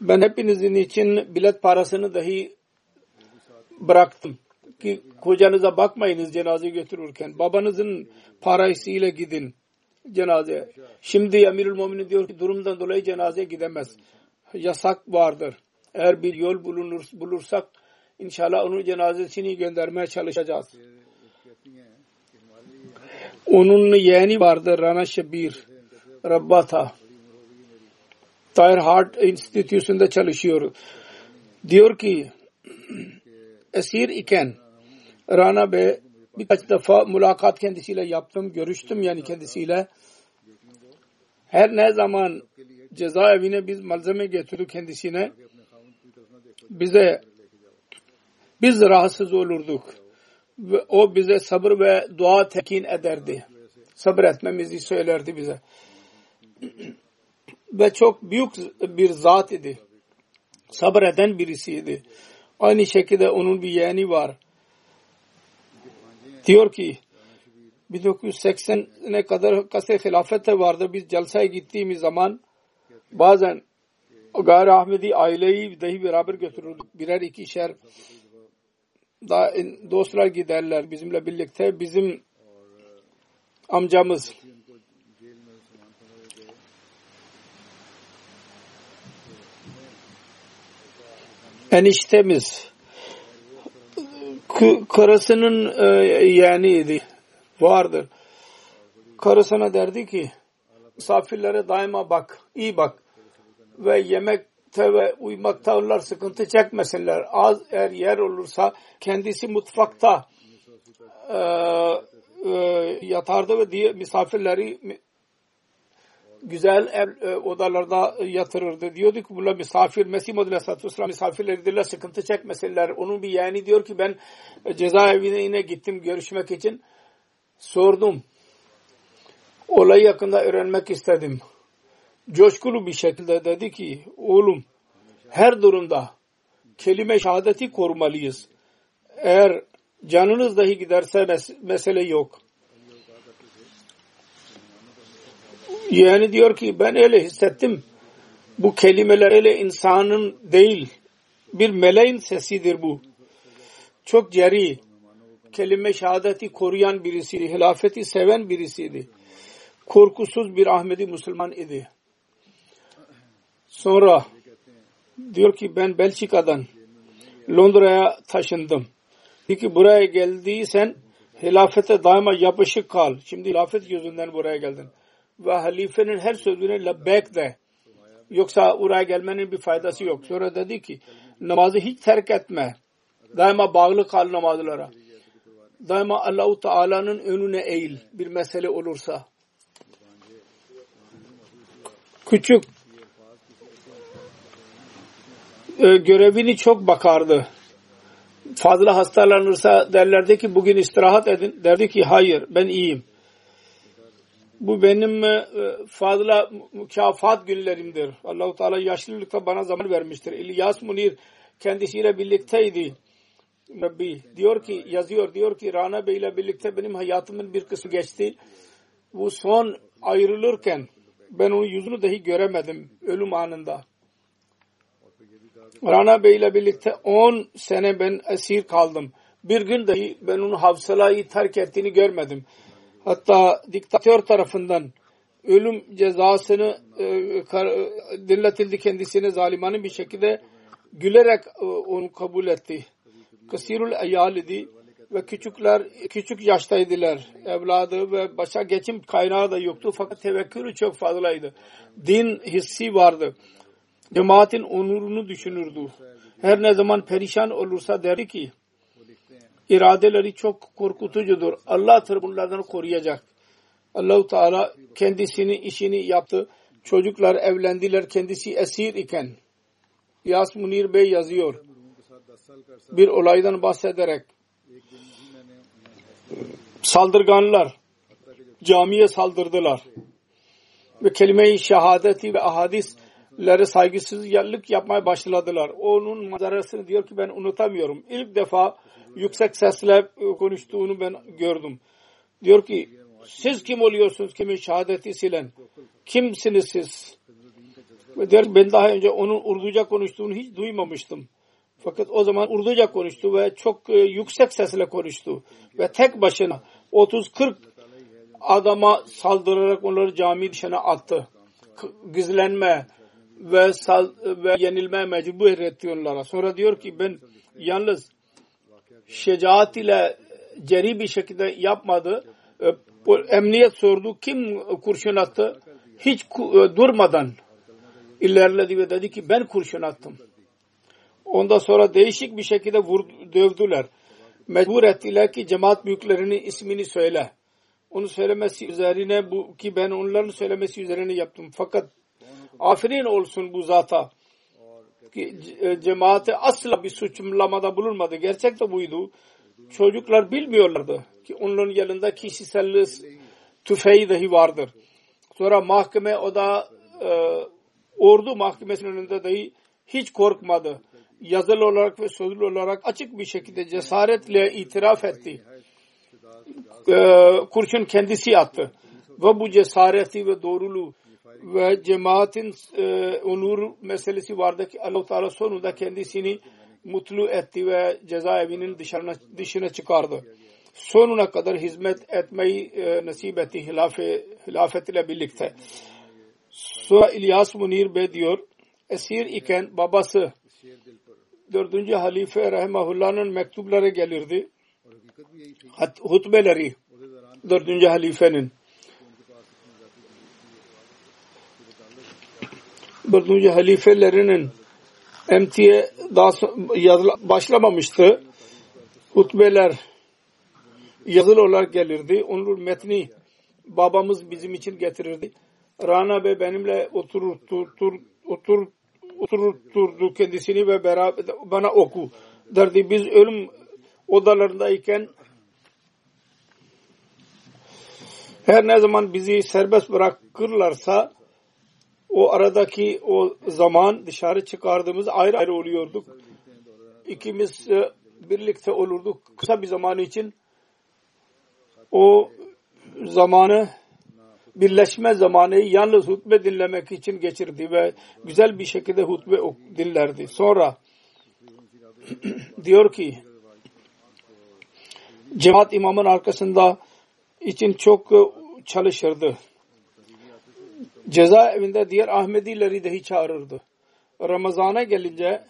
ben hepinizin için bilet parasını dahi bıraktım ki kocanıza bakmayınız cenaze götürürken babanızın parasıyla gidin cenaze. Şimdi Emirül Muminin diyor ki durumdan dolayı cenazeye gidemez. Yasak vardır. Eğer bir yol bulunur, bulursak inşallah onun cenazesini göndermeye çalışacağız. Onun yeğeni vardır Rana Şebir Rabbata. Tahir Heart Institute'sunda çalışıyor. Diyor ki *clears throat* esir iken Rana Bey birkaç defa mülakat kendisiyle yaptım, görüştüm yani kendisiyle. Her ne zaman cezaevine biz malzeme getirdik kendisine bize biz rahatsız olurduk. Ve o bize sabır ve dua tekin ederdi. Sabır etmemizi söylerdi bize. *clears throat* ve çok büyük bir zat idi. Sabır eden birisiydi. Aynı şekilde onun bir yeğeni var. Diyor ki 1980'e kadar kase hilafete vardı. Biz celseye gittiğimiz zaman bazen gayri Ahmedi aileyi dahi beraber götürürdük. Birer ikişer da dostlar giderler bizimle birlikte. Bizim amcamız eniştemiz karısının e, yeğeniydi. Vardır. Karısına derdi ki misafirlere daima bak, iyi bak ve yemekte ve uyumakta onlar sıkıntı çekmesinler. Az eğer yer olursa kendisi mutfakta e, e, yatardı ve diye misafirleri güzel ev e, odalarda yatırırdı. Diyordu ki bunlar misafir Mesih Aleyhisselatü Vesselam misafirleridirler sıkıntı çekmesinler. Onun bir yeğeni diyor ki ben cezaevine yine gittim görüşmek için. Sordum. Olayı yakında öğrenmek istedim. Coşkulu bir şekilde dedi ki oğlum her durumda kelime şehadeti korumalıyız. Eğer canınız dahi giderse mes mesele yok. Yani diyor ki ben öyle hissettim. Bu kelimeler öyle insanın değil. Bir meleğin sesidir bu. Çok ceri. Kelime şehadeti koruyan birisiydi. Hilafeti seven birisiydi. Korkusuz bir Ahmedi Müslüman idi. Sonra diyor ki ben Belçika'dan Londra'ya taşındım. Peki buraya geldiysen hilafete daima yapışık kal. Şimdi hilafet yüzünden buraya geldin ve halifenin her sözüne lebbek de. Yoksa oraya gelmenin bir faydası yok. Sonra dedi ki namazı hiç terk etme. Daima bağlı kal namazlara. Daima Allahu Teala'nın önüne eğil bir mesele olursa. Küçük e, görevini çok bakardı. Fazla hastalanırsa derlerdi ki bugün istirahat edin. Derdi ki hayır ben iyiyim Bu benim e, fazla mükafat günlerimdir. Allahu Teala yaşlılıkta bana zaman vermiştir. İlyas Munir kendisiyle birlikteydi. Rabbi diyor ki yazıyor diyor ki Rana Bey ile birlikte benim hayatımın bir kısmı geçti. Bu son ayrılırken ben onun yüzünü dahi göremedim ölüm anında. Rana Bey ile birlikte 10 sene ben esir kaldım. Bir gün dahi ben onun havsalayı terk ettiğini görmedim. Hatta diktatör tarafından ölüm cezasını e, dinletildi kendisine zalimane bir şekilde gülerek e, onu kabul etti. Kasirul Ayal idi ve küçükler küçük yaştaydılar. Evladı ve başa geçim kaynağı da yoktu fakat tevekkülü çok fazlaydı. Din hissi vardı. Cemaatin onurunu düşünürdü. Her ne zaman perişan olursa derdi ki iradeleri çok korkutucudur. Allah bunlardan koruyacak. Allahu Teala kendisini işini yaptı. Çocuklar evlendiler kendisi esir iken. Yas Munir Bey yazıyor. Bir olaydan bahsederek saldırganlar camiye saldırdılar ve kelime-i şehadeti ve ahadislere saygısızlık yapmaya başladılar. Onun manzarasını diyor ki ben unutamıyorum. İlk defa yüksek sesle konuştuğunu ben gördüm. Diyor ki siz kim oluyorsunuz kimin şehadeti silen? Kimsiniz siz? Ve diyor ben daha önce onun Urduca konuştuğunu hiç duymamıştım. Fakat o zaman Urduca konuştu ve çok e, yüksek sesle konuştu. Ve tek başına 30-40 adama saldırarak onları cami dışına attı. Gizlenme ve, sal, ve yenilmeye mecbur etti onlara. Sonra diyor ki ben yalnız şecaat ile ceri bir şekilde yapmadı. E, emniyet sordu. Kim kurşun attı? Hiç e, durmadan ilerledi ve dedi ki ben kurşun attım. Ondan sonra değişik bir şekilde vur, dövdüler. Mecbur ettiler ki cemaat büyüklerinin ismini söyle. Onu söylemesi üzerine bu ki ben onların söylemesi üzerine yaptım. Fakat aferin olsun bu zata e, cemaate asla bir suçlamada bulunmadı. Gerçek de buydu. Çocuklar bilmiyorlardı ki onların yanında kişisel tüfeği dahi vardır. Sonra mahkeme o da e, ordu mahkemesinin önünde dahi hiç korkmadı. Yazılı olarak ve sözlü olarak açık bir şekilde cesaretle itiraf etti. E, kurşun kendisi attı. Ve bu cesareti ve doğruluğu ve cemaatin e, onur meselesi vardı ki Allah Teala sonunda kendisini mutlu etti ve cezaevinin dışarına, dışına çıkardı. Sonuna kadar hizmet etmeyi e, nasip etti hilafe, hilafet ile birlikte. Sonra İlyas Munir Bey diyor, esir iken babası dördüncü halife rahimahullah'ın mektupları gelirdi. Hutbeleri dördüncü halifenin dördüncü halifelerinin emtiye daha başlamamıştı. Hutbeler yazılı olarak gelirdi. Onun metni babamız bizim için getirirdi. Rana Bey benimle oturur, otur, otur, oturturdu kendisini ve beraber bana oku derdi. Biz ölüm odalarındayken her ne zaman bizi serbest bırakırlarsa o aradaki o zaman dışarı çıkardığımız ayrı ayrı oluyorduk. İkimiz e, birlikte olurduk kısa bir zaman için. O zamanı birleşme zamanı yalnız hutbe dinlemek için geçirdi ve güzel bir şekilde hutbe dinlerdi. Sonra *clears throat* diyor ki cemaat imamın arkasında için çok e, çalışırdı cezaevinde diğer Ahmedileri dahi çağırırdı. Ramazana gelince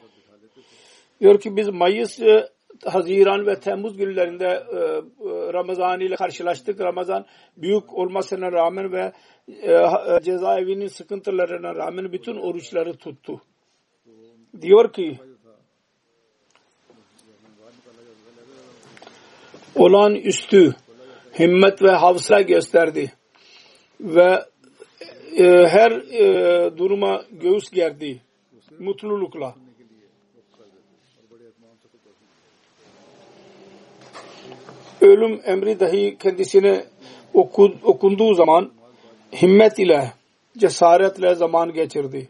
diyor ki biz Mayıs, e, Haziran ve Temmuz günlerinde e, e, Ramazan ile karşılaştık. Ramazan büyük olmasına rağmen ve cezaevinin sıkıntılarına rağmen bütün oruçları tuttu. Diyor ki olan üstü himmet ve havsla gösterdi ve e, her e, duruma göğüs gerdi mutlulukla. Ölüm emri dahi kendisine oku, okunduğu zaman himmet ile cesaretle zaman geçirdi.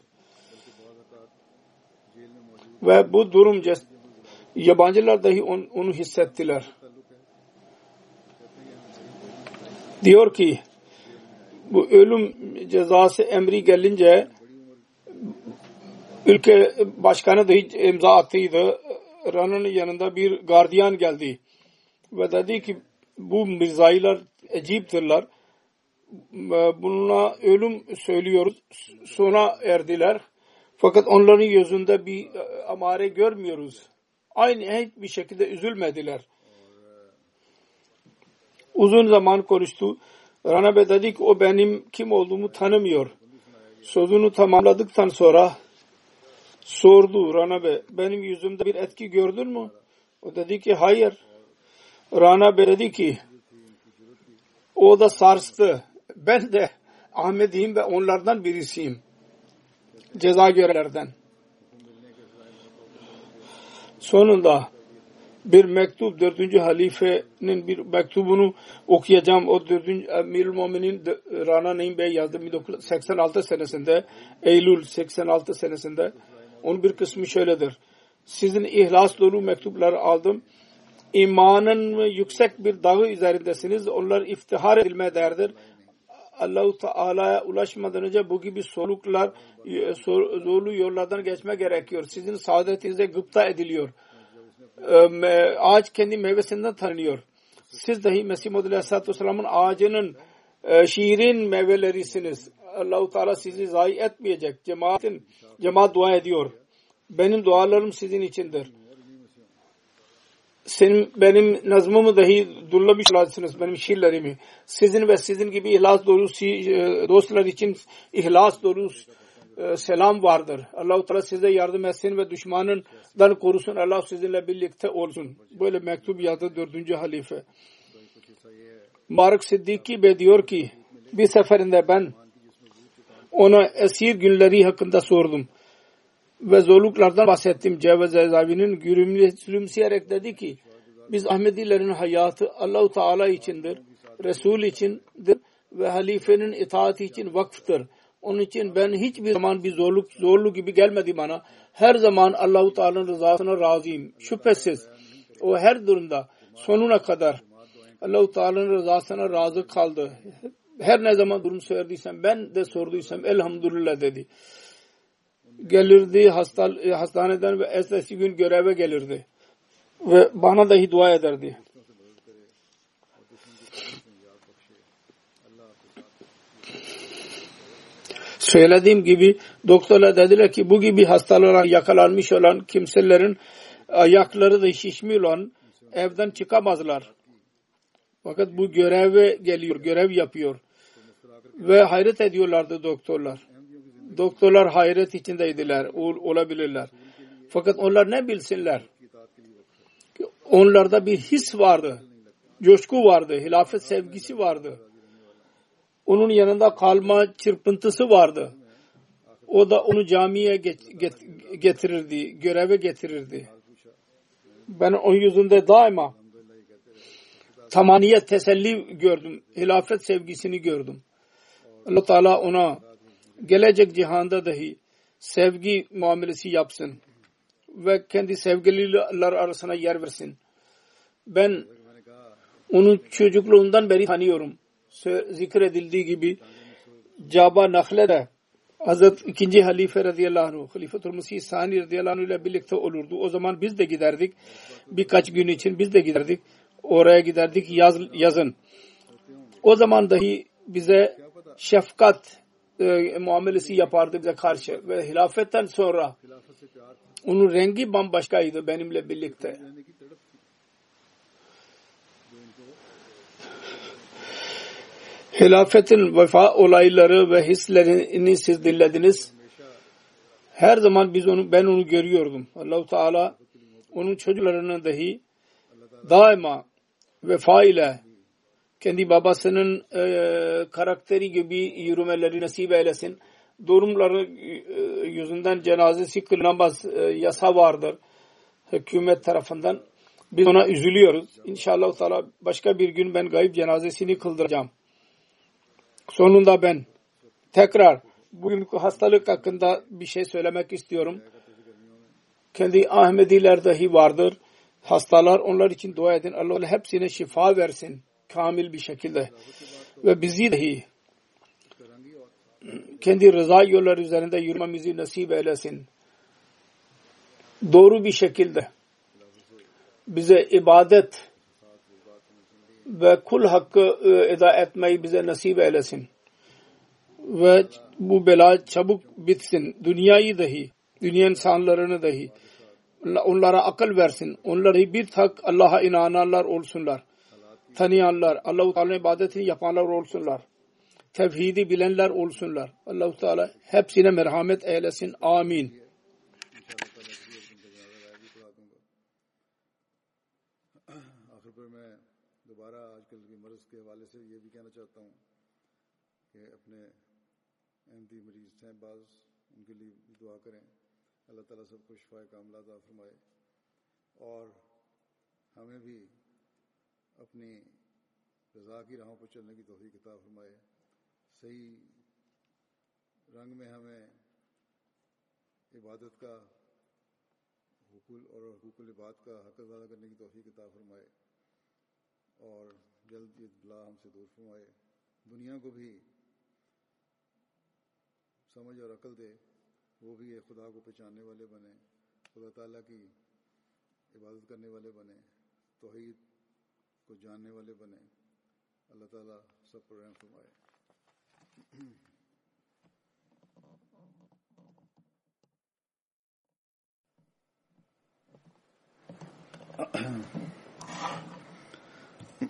Ve bu durum yabancılar dahi on, onu hissettiler. Diyor ki bu ölüm cezası emri gelince ülke başkanı da hiç imza attıydı. Rana'nın yanında bir gardiyan geldi. Ve dedi ki bu mirzailer eciptirler. Bununla ölüm söylüyoruz. Sona erdiler. Fakat onların yüzünde bir amare görmüyoruz. Aynı bir şekilde üzülmediler. Uzun zaman konuştu. Rana Bey dedi ki o benim kim olduğumu tanımıyor. Sözünü tamamladıktan sonra sordu Rana Bey benim yüzümde bir etki gördün mü? O dedi ki hayır. Rana Bey dedi ki o da sarstı. Ben de Ahmet'iyim ve onlardan birisiyim. Ceza görelerden. Sonunda bir mektup dördüncü halifenin bir mektubunu okuyacağım. O dördüncü Emirül Mu'minin Rana Naim Bey yazdı 1986 senesinde Eylül 86 senesinde. Onun bir kısmı şöyledir. Sizin ihlas dolu mektupları aldım. İmanın yüksek bir dağı üzerindesiniz. Onlar iftihar edilmeye değerdir. Allah-u Teala'ya ulaşmadan önce bu gibi soluklar zorlu yollardan geçme gerekiyor. Sizin saadetinize gıpta ediliyor. Ağaç kendi meyvesinden tanınıyor. Siz dahi Mesih Muhammed Aleyhisselatü Vesselam'ın ağacının şiirin meyvelerisiniz. Allah-u Teala sizi zayi etmeyecek. Cemaatin, cemaat dua ediyor. Benim dualarım sizin içindir senin benim nazmımı dahi dullamış olasınız benim şiirlerimi. Sizin ve sizin gibi ihlas dolu e, dostlar için ihlas dolu e, selam vardır. Allah-u Teala size yardım etsin ve düşmanından korusun. Allah sizinle birlikte olsun. Böyle mektup yazdı dördüncü halife. Mark Siddiki Bey diyor ki bir seferinde ben ona esir günleri hakkında sordum ve zorluklardan bahsettim. Cevaz Ezavi'nin gülümseyerek dedi ki biz Ahmedilerin hayatı Allahu Teala içindir. Resul içindir ve halifenin itaati için vakıftır. Onun için ben hiçbir zaman bir zorluk zorlu gibi gelmedi bana. Her zaman Allahu Teala'nın rızasına razıyım. Şüphesiz o her durumda sonuna kadar Allahu Teala'nın rızasına razı kaldı. Her ne zaman durum söylediysem ben de sorduysam elhamdülillah dedi gelirdi hasta, hastaneden ve ertesi gün göreve gelirdi. Ve bana dahi dua ederdi. Söylediğim gibi doktorlar dediler ki bu gibi hastalara yakalanmış olan kimselerin ayakları da şişmiş olan evden çıkamazlar. Fakat bu göreve geliyor, görev yapıyor. Ve hayret ediyorlardı doktorlar doktorlar hayret içindeydiler, olabilirler. Fakat onlar ne bilsinler? Onlarda bir his vardı, coşku vardı, hilafet sevgisi vardı. Onun yanında kalma çırpıntısı vardı. O da onu camiye getirirdi, göreve getirirdi. Ben onun yüzünde daima tamaniyet, teselli gördüm. Hilafet sevgisini gördüm. Allah Teala ona gelecek cihanda dahi sevgi muamelesi yapsın ve kendi sevgililer arasına yer versin. Ben onun çocukluğundan beri tanıyorum. Zikredildiği gibi Caba Nakle'de Hazret 2. Halife radıyallahu anh, Halifetul Mesih Sani radıyallahu anh ile birlikte olurdu. O zaman biz de giderdik. Birkaç gün için biz de giderdik. Oraya giderdik yaz, yazın. O zaman dahi bize şefkat e, muamelesi yapardı bize karşı ve hilafetten sonra onun rengi bambaşkaydı benimle birlikte. Hilafetin vefa olayları ve hislerini siz dinlediniz. Her zaman biz onu ben onu görüyordum. Allahu Teala onun çocuklarının dahi daima vefa ile kendi babasının e, karakteri gibi yürümeleri nasip eylesin. Durumları e, yüzünden cenazesi kılınamaz e, yasa vardır hükümet tarafından. Biz ona üzülüyoruz. İnşallah başka bir gün ben gayip cenazesini kıldıracağım. Sonunda ben Tekrar bugünkü hastalık hakkında bir şey söylemek istiyorum. Kendi Ahmediler dahi vardır. Hastalar onlar için dua edin. Allah hepsine şifa versin. Kamil bir şekilde. Ve bizi dahi kendi rıza yolları üzerinde yürümemizi nasip eylesin. Doğru bir şekilde bize ibadet ve kul hakkı e, eda etmeyi bize nasip eylesin. Ve bu bela çabuk bitsin. Dünyayı dahi, dünya insanlarını dahi onlara akıl versin. Onları bir tak Allah'a inananlar olsunlar. Tanıyanlar, Allah-u Teala'nın ibadetini yapanlar olsunlar. Tevhidi bilenler olsunlar. Allah-u Teala hepsine merhamet eylesin. Amin. چاہتا ہوں کہ اپنے احمدی مریض ہیں، بعض ان کے لیے دعا کریں۔ اللہ تعالیٰ سب کو شفا کاملہ عطا فرمائے۔ اور ہمیں بھی اپنی رضا کی راہوں پر چلنے کی توفیق عطا فرمائے۔ صحیح رنگ میں ہمیں عبادت کا حقول اور حقوق العباد کا حق ادا کرنے کی توفیق عطا فرمائے۔ اور جلد یہ بلا ہم سے دور فرمائے، دنیا کو بھی سمجھ اور عقل دے، وہ بھی خدا کو پہچاننے والے بنے، خدا تعالیٰ کی عبادت کرنے والے بنے، توحید کو جاننے والے بنے۔ اللہ تعالیٰ سب پر رحم فرمائے۔